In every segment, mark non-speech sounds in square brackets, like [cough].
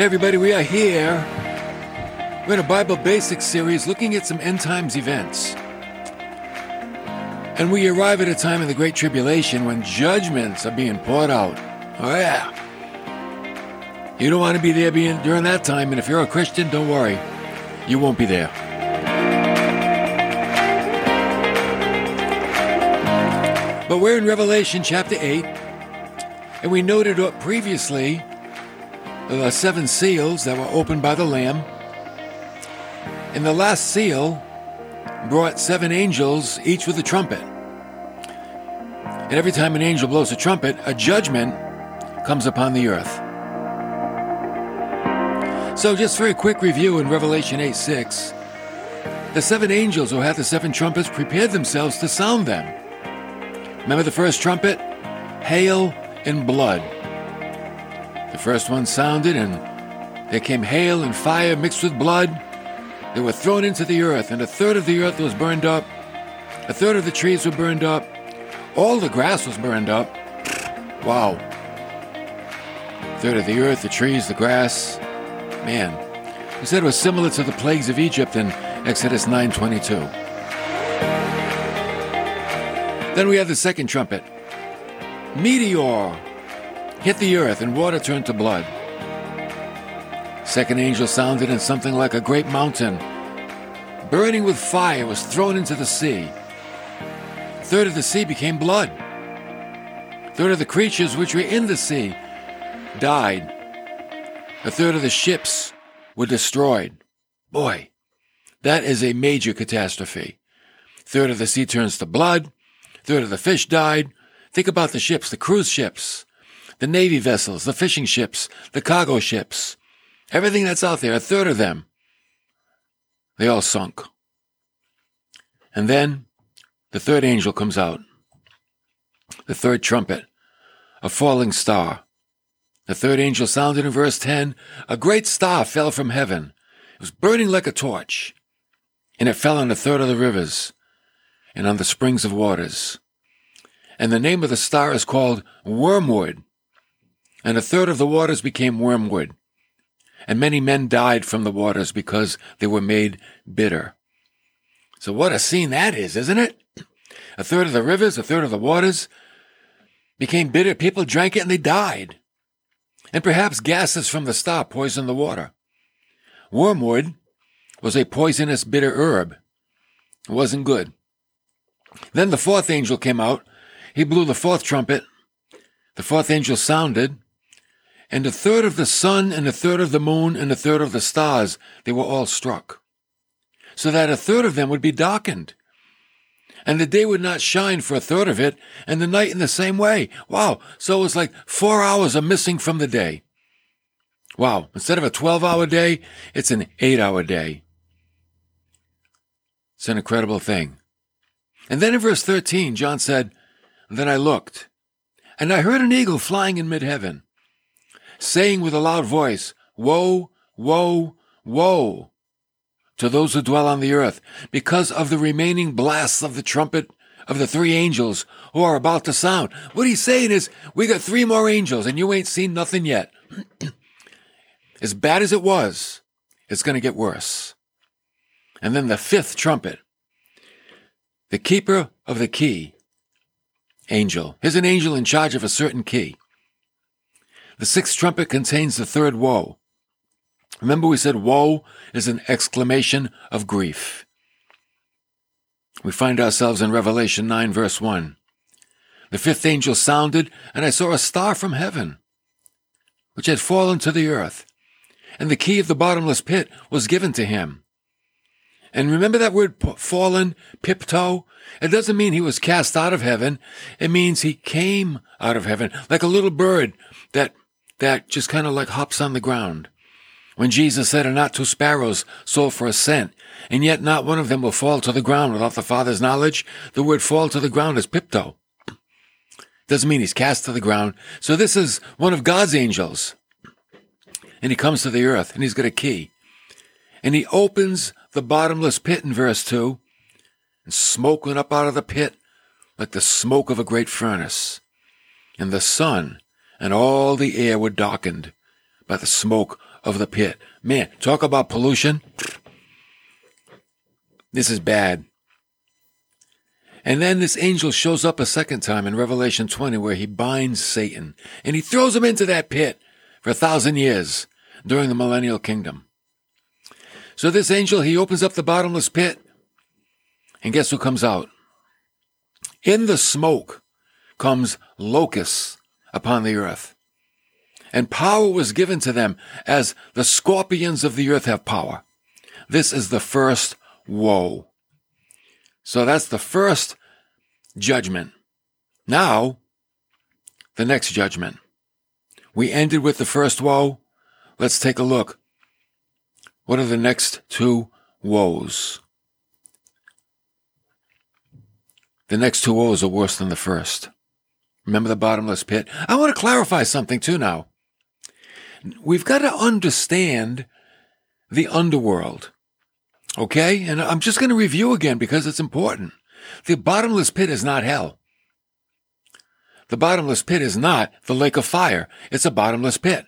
Everybody, we are here. We're in a Bible Basics series looking at some end times events. And we arrive at a time in the Great Tribulation when judgments are being poured out. Oh, yeah. You don't want to be there being, during that time, and if you're a Christian, don't worry. You won't be there. But we're in Revelation chapter 8, and we noted previously the seven seals that were opened by the Lamb. And the last seal brought seven angels, each with a trumpet. And every time an angel blows a trumpet, a judgment comes upon the earth. So, just for a quick review in Revelation 8 6, the seven angels who had the seven trumpets prepared themselves to sound them. Remember the first trumpet? Hail and blood. First one sounded, and there came hail and fire mixed with blood. They were thrown into the earth, and a third of the earth was burned up. A third of the trees were burned up. All the grass was burned up. Wow. A third of the earth, the trees, the grass. Man. He said it was similar to the plagues of Egypt in Exodus 9:22. Then we had the second trumpet. Meteor hit the earth and water turned to blood. Second angel sounded and something like a great mountain, burning with fire, was thrown into the sea. Third of the sea became blood. Third of the creatures which were in the sea died. A third of the ships were destroyed. Boy, that is a major catastrophe. Third of the sea turns to blood. Third of the fish died. Think about the ships, the cruise ships the Navy vessels, the fishing ships, the cargo ships, everything that's out there, a third of them, they all sunk. And then the third angel comes out, the third trumpet, a falling star. The third angel sounded in verse 10 A great star fell from heaven. It was burning like a torch, and it fell on a third of the rivers and on the springs of waters. And the name of the star is called Wormwood and a third of the waters became wormwood, and many men died from the waters because they were made bitter. So what a scene that is, isn't it? A third of the rivers, a third of the waters became bitter. People drank it and they died. And perhaps gases from the star poisoned the water. Wormwood was a poisonous bitter herb. It wasn't good. Then the fourth angel came out. He blew the fourth trumpet. The fourth angel sounded, and a third of the sun and a third of the moon and a third of the stars, they were all struck. So that a third of them would be darkened. And the day would not shine for a third of it, and the night in the same way. Wow. So it was like four hours are missing from the day. Wow. Instead of a 12 hour day, it's an eight hour day. It's an incredible thing. And then in verse 13, John said, Then I looked, and I heard an eagle flying in mid heaven saying with a loud voice, Woe, woe, woe to those who dwell on the earth, because of the remaining blasts of the trumpet of the three angels who are about to sound. What he's saying is, we got three more angels and you ain't seen nothing yet. [clears throat] as bad as it was, it's going to get worse. And then the fifth trumpet, the keeper of the key, angel. Here's an angel in charge of a certain key. The sixth trumpet contains the third woe. Remember, we said woe is an exclamation of grief. We find ourselves in Revelation 9, verse 1. The fifth angel sounded, and I saw a star from heaven, which had fallen to the earth, and the key of the bottomless pit was given to him. And remember that word fallen, pipto? It doesn't mean he was cast out of heaven. It means he came out of heaven, like a little bird that that just kind of like hops on the ground. When Jesus said, Are not two sparrows sold for a cent, and yet not one of them will fall to the ground without the Father's knowledge? The word fall to the ground is pipto. Doesn't mean he's cast to the ground. So this is one of God's angels. And he comes to the earth, and he's got a key. And he opens the bottomless pit in verse 2, and smoke went up out of the pit like the smoke of a great furnace. And the sun and all the air were darkened by the smoke of the pit. Man, talk about pollution. This is bad. And then this angel shows up a second time in Revelation 20 where he binds Satan and he throws him into that pit for a thousand years during the millennial kingdom. So this angel, he opens up the bottomless pit and guess who comes out? In the smoke comes locusts upon the earth. And power was given to them as the scorpions of the earth have power. This is the first woe. So that's the first judgment. Now, the next judgment. We ended with the first woe. Let's take a look. What are the next two woes? The next two woes are worse than the first. Remember the bottomless pit? I want to clarify something too now. We've got to understand the underworld. Okay? And I'm just going to review again because it's important. The bottomless pit is not hell. The bottomless pit is not the lake of fire. It's a bottomless pit.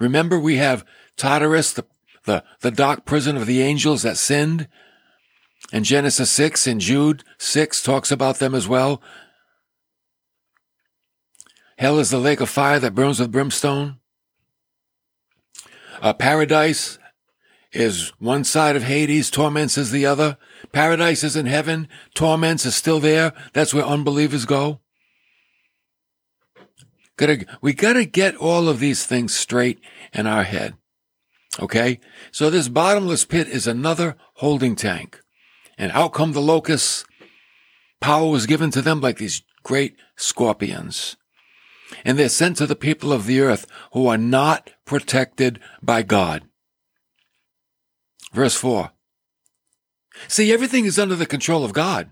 Remember, we have Tartarus, the, the, the dark prison of the angels that sinned. And Genesis 6 and Jude 6 talks about them as well. Hell is the lake of fire that burns with brimstone. Uh, paradise is one side of Hades, torments is the other. Paradise is in heaven, torments is still there. That's where unbelievers go. Gotta, we gotta get all of these things straight in our head. Okay? So this bottomless pit is another holding tank. And out come the locusts. Power was given to them like these great scorpions. And they're sent to the people of the earth who are not protected by God. Verse 4. See, everything is under the control of God.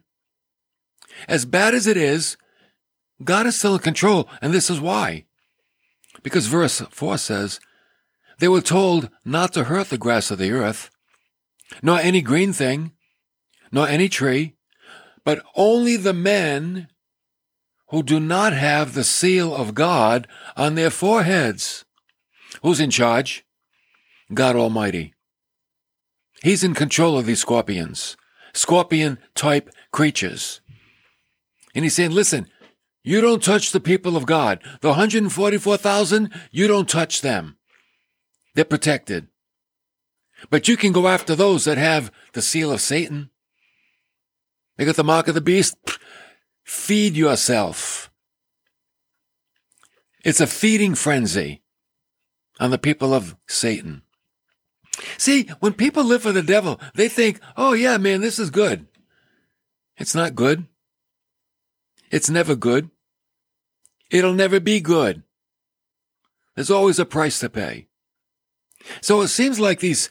As bad as it is, God is still in control, and this is why. Because verse 4 says, They were told not to hurt the grass of the earth, nor any green thing, nor any tree, but only the men who do not have the seal of God on their foreheads. Who's in charge? God Almighty. He's in control of these scorpions, scorpion type creatures. And he's saying, listen, you don't touch the people of God. The 144,000, you don't touch them. They're protected. But you can go after those that have the seal of Satan. They got the mark of the beast. Feed yourself. It's a feeding frenzy on the people of Satan. See, when people live for the devil, they think, oh yeah, man, this is good. It's not good. It's never good. It'll never be good. There's always a price to pay. So it seems like these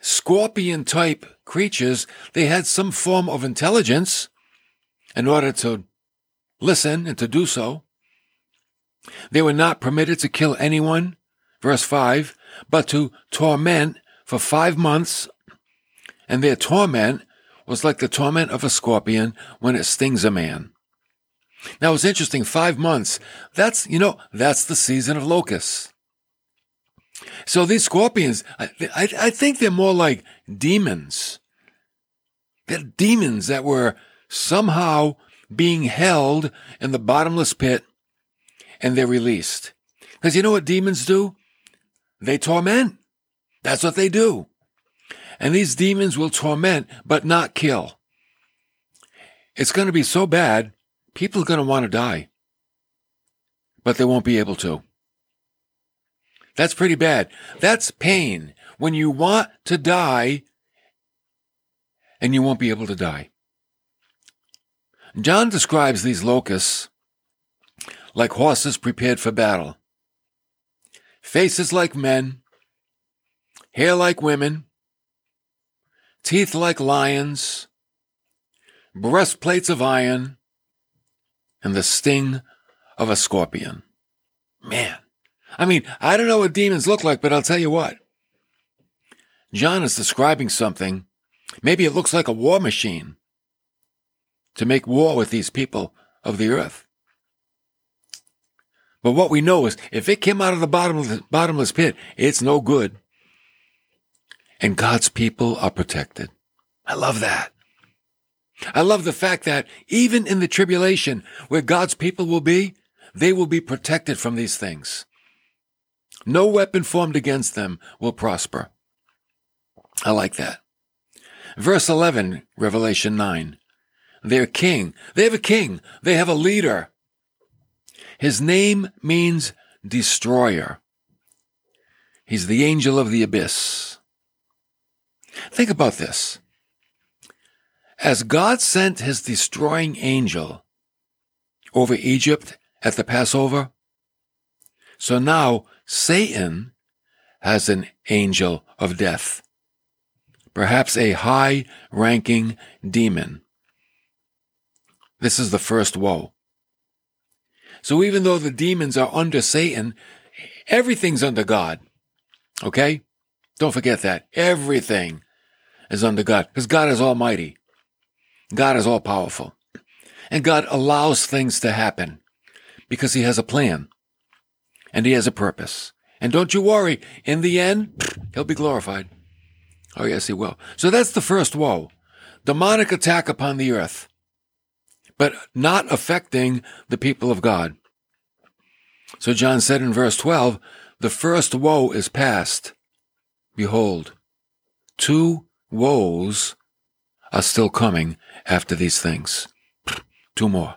scorpion type creatures, they had some form of intelligence in order to listen and to do so. They were not permitted to kill anyone, verse 5, but to torment for five months, and their torment was like the torment of a scorpion when it stings a man. Now it's interesting, five months, that's, you know, that's the season of locusts. So these scorpions, I, I, I think they're more like demons. They're demons that were somehow being held in the bottomless pit and they're released. Because you know what demons do? They torment. That's what they do. And these demons will torment, but not kill. It's going to be so bad, people are going to want to die, but they won't be able to. That's pretty bad. That's pain when you want to die and you won't be able to die. John describes these locusts like horses prepared for battle. Faces like men, hair like women, teeth like lions, breastplates of iron, and the sting of a scorpion. Man, I mean, I don't know what demons look like, but I'll tell you what. John is describing something. Maybe it looks like a war machine to make war with these people of the earth. But what we know is if it came out of the bottomless, bottomless pit, it's no good. And God's people are protected. I love that. I love the fact that even in the tribulation where God's people will be, they will be protected from these things. No weapon formed against them will prosper. I like that. Verse 11, Revelation 9. Their king. They have a king. They have a leader. His name means destroyer. He's the angel of the abyss. Think about this. As God sent his destroying angel over Egypt at the Passover, so now Satan has an angel of death, perhaps a high ranking demon. This is the first woe. So even though the demons are under Satan, everything's under God. Okay? Don't forget that. Everything is under God because God is almighty. God is all powerful. And God allows things to happen because he has a plan and he has a purpose. And don't you worry, in the end, he'll be glorified. Oh, yes, he will. So that's the first woe. Demonic attack upon the earth, but not affecting the people of God. So John said in verse 12, the first woe is past. Behold, two woes are still coming after these things. [sniffs] Two more.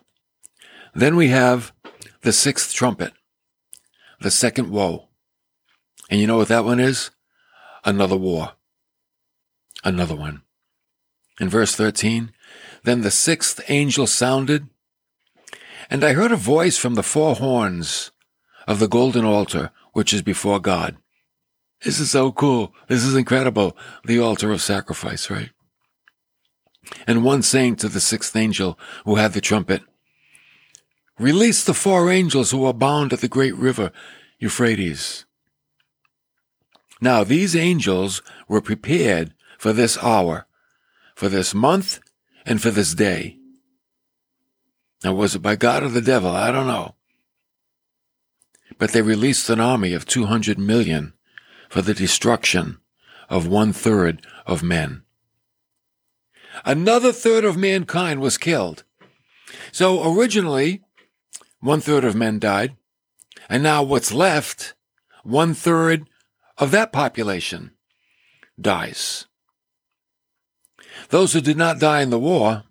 Then we have the sixth trumpet, the second woe. And you know what that one is? Another war. Another one. In verse 13, then the sixth angel sounded, and I heard a voice from the four horns of the golden altar, which is before God. This is so cool. This is incredible. The altar of sacrifice, right? And one saying to the sixth angel who had the trumpet, Release the four angels who are bound at the great river Euphrates. Now these angels were prepared for this hour, for this month, and for this day. Now was it by God or the devil? I don't know. But they released an army of 200 million for the destruction of one third of men. Another third of mankind was killed. So originally, one third of men died. And now what's left, one third of that population dies. Those who did not die in the war,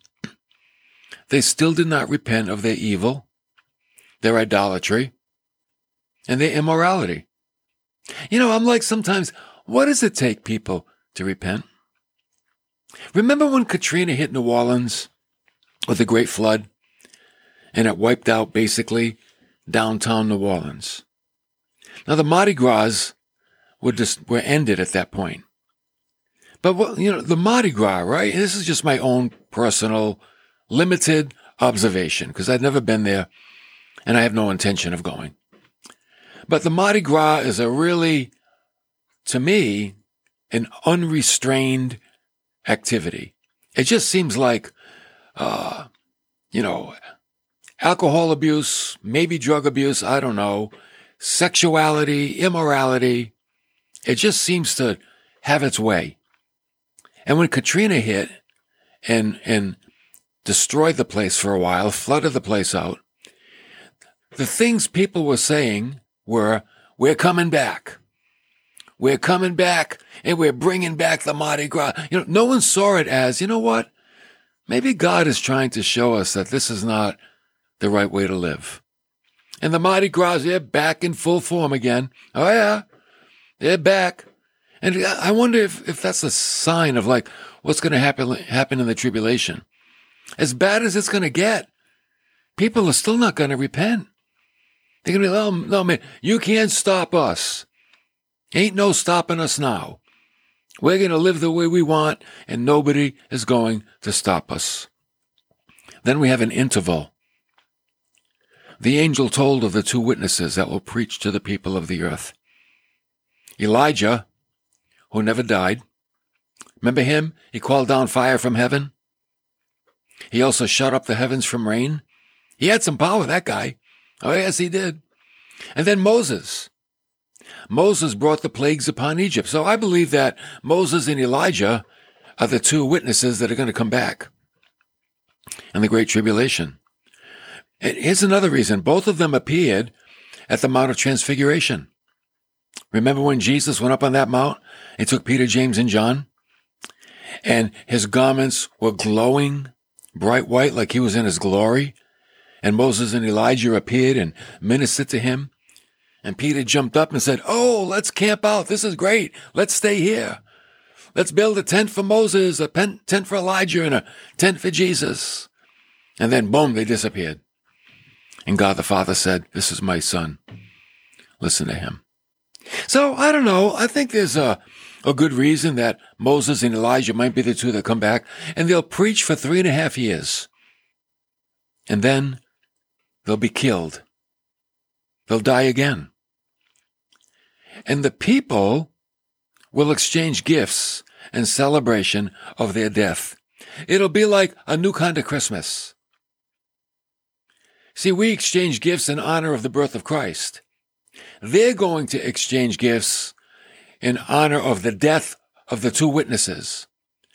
they still did not repent of their evil, their idolatry, and their immorality. You know, I'm like sometimes, what does it take people to repent? Remember when Katrina hit New Orleans with the Great Flood? And it wiped out basically downtown New Orleans. Now the Mardi Gras were just were ended at that point. But you know, the Mardi Gras, right? This is just my own personal, limited observation because I've never been there and I have no intention of going. But the Mardi Gras is a really, to me, an unrestrained activity. It just seems like, uh, you know, alcohol abuse, maybe drug abuse, I don't know, sexuality, immorality. It just seems to have its way. And when Katrina hit and, and destroyed the place for a while, flooded the place out, the things people were saying were, we're coming back. We're coming back and we're bringing back the Mardi Gras. You know, no one saw it as, you know what? Maybe God is trying to show us that this is not the right way to live. And the Mardi Gras, they're back in full form again. Oh yeah, they're back. And I wonder if, if that's a sign of like what's going to happen, happen in the tribulation. As bad as it's going to get, people are still not going to repent. They're going to be, like, oh, no, man, you can't stop us. Ain't no stopping us now. We're going to live the way we want, and nobody is going to stop us. Then we have an interval. The angel told of the two witnesses that will preach to the people of the earth. Elijah, who never died. Remember him? He called down fire from heaven. He also shut up the heavens from rain. He had some power, that guy. Oh, yes, he did. And then Moses. Moses brought the plagues upon Egypt. So I believe that Moses and Elijah are the two witnesses that are going to come back in the Great Tribulation. And here's another reason. Both of them appeared at the Mount of Transfiguration. Remember when Jesus went up on that mount and took Peter, James, and John? And his garments were glowing bright white like he was in his glory. And Moses and Elijah appeared and ministered to him. And Peter jumped up and said, Oh, let's camp out. This is great. Let's stay here. Let's build a tent for Moses, a tent for Elijah, and a tent for Jesus. And then boom, they disappeared. And God the Father said, This is my son. Listen to him. So I don't know. I think there's a, a good reason that Moses and Elijah might be the two that come back and they'll preach for three and a half years. And then they'll be killed. They'll die again. And the people will exchange gifts in celebration of their death. It'll be like a new kind of Christmas. See, we exchange gifts in honor of the birth of Christ. They're going to exchange gifts in honor of the death of the two witnesses.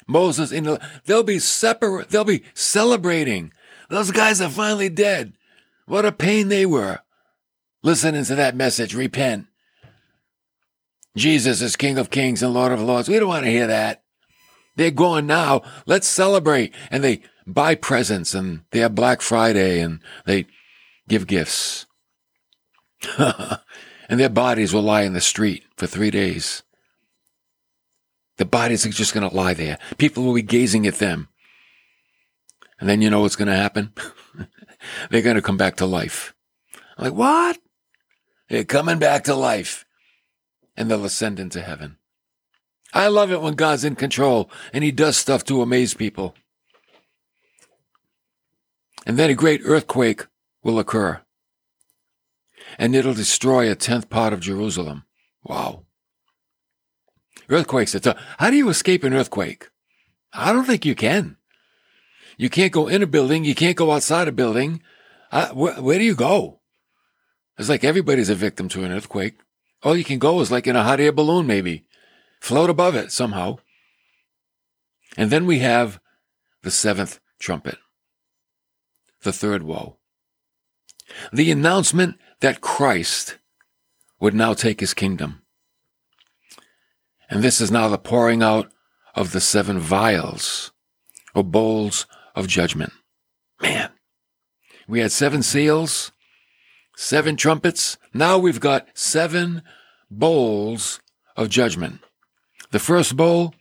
Moses, the, they'll be separate, they'll be celebrating. Those guys are finally dead. What a pain they were. Listening to that message, repent. Jesus is King of Kings and Lord of Lords. We don't want to hear that. They're gone now. Let's celebrate. And they buy presents and they have Black Friday and they give gifts. [laughs] and their bodies will lie in the street for three days. The bodies are just going to lie there. People will be gazing at them. And then you know what's going to happen? [laughs] They're going to come back to life. I'm like, what? They're coming back to life and they'll ascend into heaven. I love it when God's in control and he does stuff to amaze people. And then a great earthquake will occur. And it'll destroy a tenth part of Jerusalem. Wow. Earthquakes, tough. how do you escape an earthquake? I don't think you can. You can't go in a building. You can't go outside a building. Uh, wh- where do you go? It's like everybody's a victim to an earthquake. All you can go is like in a hot air balloon, maybe. Float above it somehow. And then we have the seventh trumpet, the third woe. The announcement that Christ would now take his kingdom. And this is now the pouring out of the seven vials or bowls of judgment. Man, we had seven seals, seven trumpets. Now we've got seven bowls of judgment. The first bowl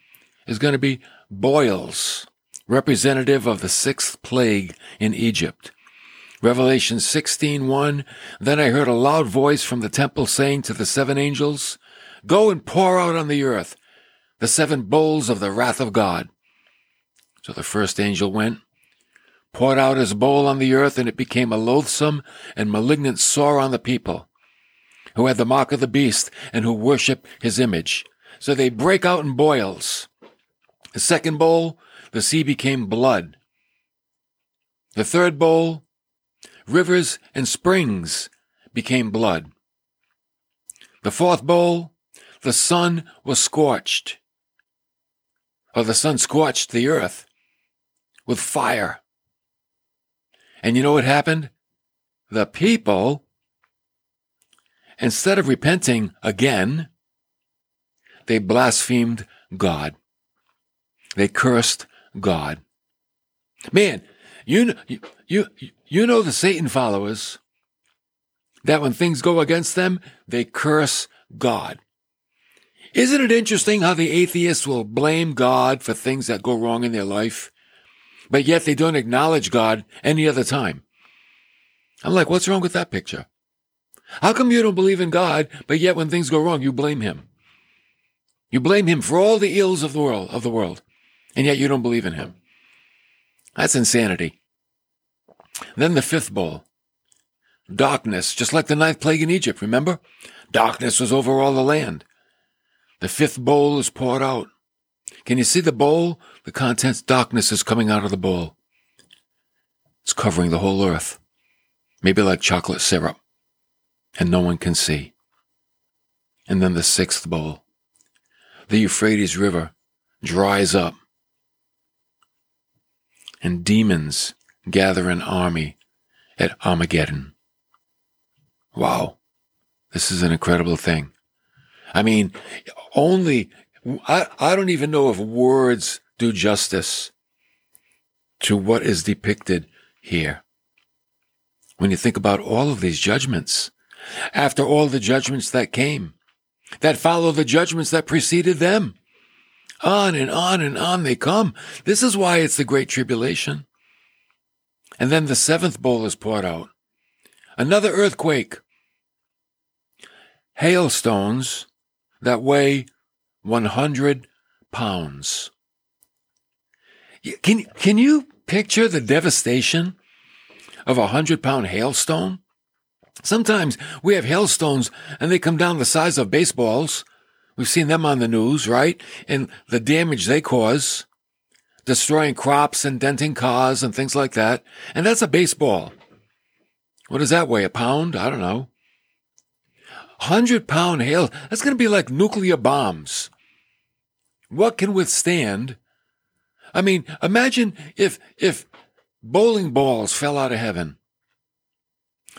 is going to be boils, representative of the sixth plague in Egypt. Revelation 16:1 Then I heard a loud voice from the temple saying to the seven angels, Go and pour out on the earth the seven bowls of the wrath of God. So the first angel went, poured out his bowl on the earth, and it became a loathsome and malignant sore on the people who had the mark of the beast and who worship his image. So they break out in boils. The second bowl, the sea became blood. The third bowl, rivers and springs became blood. The fourth bowl, the sun was scorched, or the sun scorched the earth with fire. And you know what happened? The people, instead of repenting again, they blasphemed God. They cursed God. Man, you, you, you, know the Satan followers that when things go against them, they curse God. Isn't it interesting how the atheists will blame God for things that go wrong in their life, but yet they don't acknowledge God any other time? I'm like, what's wrong with that picture? How come you don't believe in God, but yet when things go wrong, you blame him? You blame him for all the ills of the world, of the world, and yet you don't believe in him. That's insanity. Then the fifth bowl. Darkness, just like the ninth plague in Egypt, remember? Darkness was over all the land. The fifth bowl is poured out. Can you see the bowl? The contents, darkness is coming out of the bowl. It's covering the whole earth. Maybe like chocolate syrup. and no one can see. And then the sixth bowl. The Euphrates River dries up, and demons gather an army at Armageddon. Wow. This is an incredible thing. I mean, only, I, I don't even know if words do justice to what is depicted here. When you think about all of these judgments, after all the judgments that came, that follow the judgments that preceded them, on and on and on they come. This is why it's the Great Tribulation. And then the seventh bowl is poured out. Another earthquake. Hailstones that weigh 100 pounds. Can, can you picture the devastation of a 100 pound hailstone? Sometimes we have hailstones and they come down the size of baseballs. We've seen them on the news, right? And the damage they cause, destroying crops and denting cars and things like that. And that's a baseball. What does that weigh? A pound? I don't know. 100 pound hail. That's going to be like nuclear bombs. What can withstand? I mean, imagine if, if bowling balls fell out of heaven.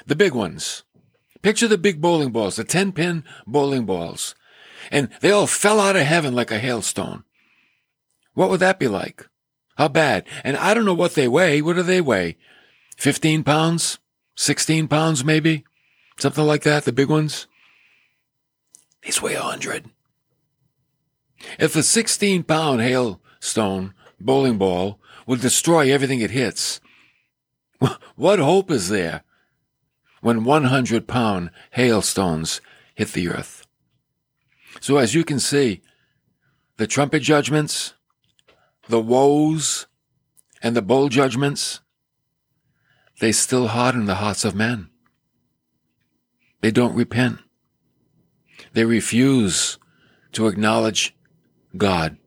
The big ones. Picture the big bowling balls, the 10 pin bowling balls. And they all fell out of heaven like a hailstone. What would that be like? How bad? And I don't know what they weigh. What do they weigh? 15 pounds? 16 pounds maybe? Something like that, the big ones? These weigh 100. If a 16 pound hailstone bowling ball would destroy everything it hits, [laughs] what hope is there when 100 pound hailstones hit the earth? So as you can see, the trumpet judgments, the woes, and the bowl judgments, they still harden the hearts of men. They don't repent. They refuse to acknowledge God.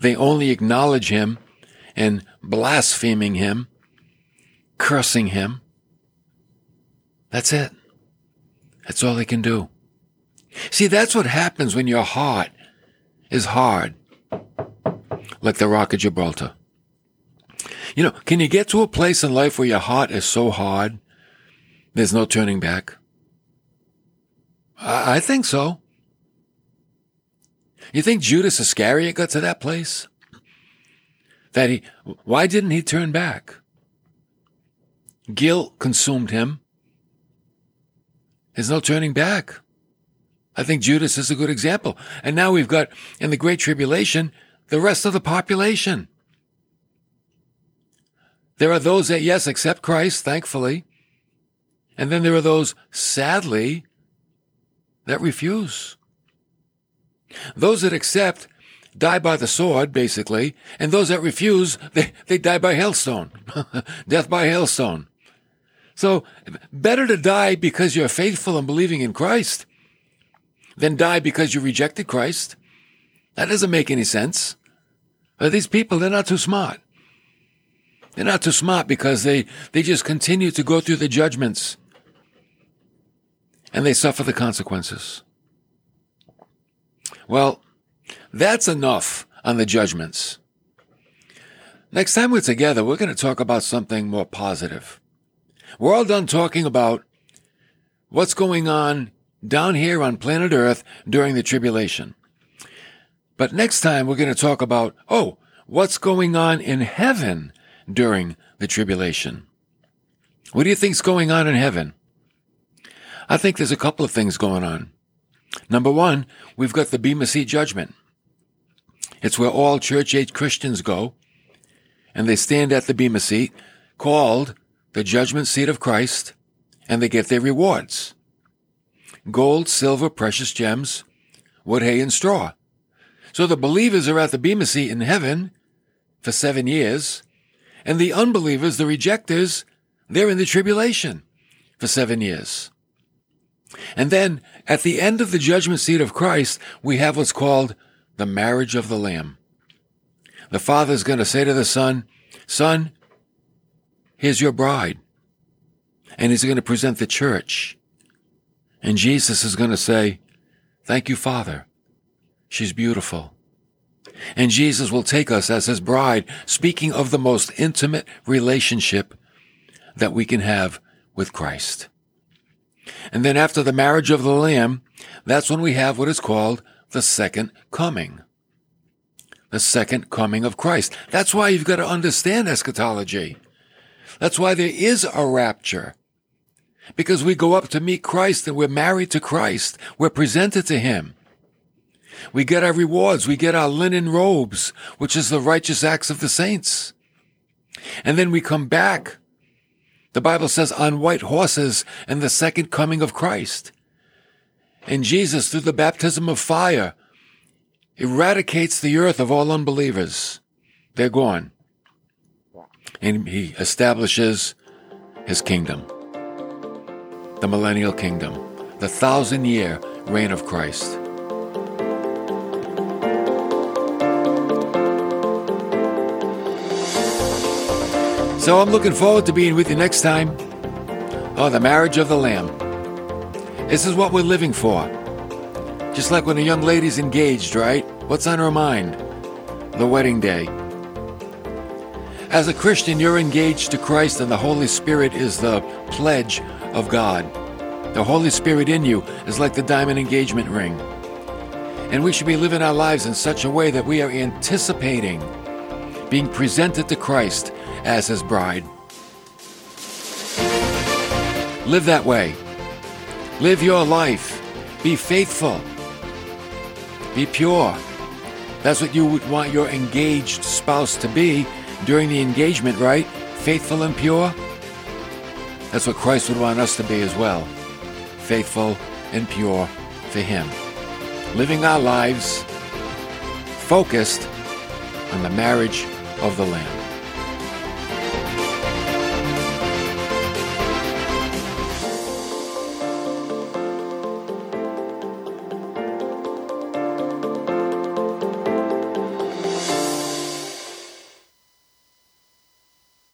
They only acknowledge Him and blaspheming Him, cursing Him. That's it. That's all they can do. See, that's what happens when your heart is hard, like the rock of Gibraltar. You know, can you get to a place in life where your heart is so hard, there's no turning back? I, I think so. You think Judas Iscariot got to that place? That he, why didn't he turn back? Guilt consumed him. There's no turning back. I think Judas is a good example. And now we've got, in the Great Tribulation, the rest of the population. There are those that, yes, accept Christ, thankfully. And then there are those, sadly, that refuse. Those that accept die by the sword, basically, and those that refuse, they, they die by hailstone. [laughs] Death by hailstone. So, better to die because you're faithful and believing in Christ than die because you rejected Christ. That doesn't make any sense. Uh, these people, they're not too smart. They're not too smart because they, they just continue to go through the judgments and they suffer the consequences. Well, that's enough on the judgments. Next time we're together, we're going to talk about something more positive. We're all done talking about what's going on down here on planet Earth during the tribulation. But next time we're going to talk about, oh, what's going on in heaven during the tribulation. What do you think's going on in heaven? I think there's a couple of things going on. Number one, we've got the Bema Seat judgment. It's where all church age Christians go, and they stand at the Bema Seat, called the judgment seat of Christ, and they get their rewards. Gold, silver, precious gems, wood, hay, and straw. So the believers are at the Bema Seat in heaven for seven years, and the unbelievers, the rejectors, they're in the tribulation for seven years. And then at the end of the judgment seat of Christ, we have what's called the marriage of the Lamb. The Father's going to say to the Son, Son, here's your bride. And he's going to present the church And Jesus is going to say, Thank you, Father. She's beautiful. And Jesus will take us as his bride, speaking of the most intimate relationship that we can have with Christ. And then after the marriage of the Lamb, that's when we have what is called the second coming. The second coming of Christ. That's why you've got to understand eschatology. That's why there is a rapture. Because we go up to meet Christ and we're married to Christ. We're presented to Him. We get our rewards. We get our linen robes, which is the righteous acts of the saints. And then we come back. The Bible says on white horses and the second coming of Christ. And Jesus, through the baptism of fire, eradicates the earth of all unbelievers. They're gone. And he establishes his kingdom the millennial kingdom, the thousand year reign of Christ. So I'm looking forward to being with you next time. Oh, the marriage of the Lamb. This is what we're living for. Just like when a young lady's engaged, right? What's on her mind? The wedding day. As a Christian, you're engaged to Christ, and the Holy Spirit is the pledge of God. The Holy Spirit in you is like the diamond engagement ring. And we should be living our lives in such a way that we are anticipating being presented to Christ as his bride. Live that way. Live your life. Be faithful. Be pure. That's what you would want your engaged spouse to be during the engagement, right? Faithful and pure. That's what Christ would want us to be as well faithful and pure for Him. Living our lives focused on the marriage of the Lamb.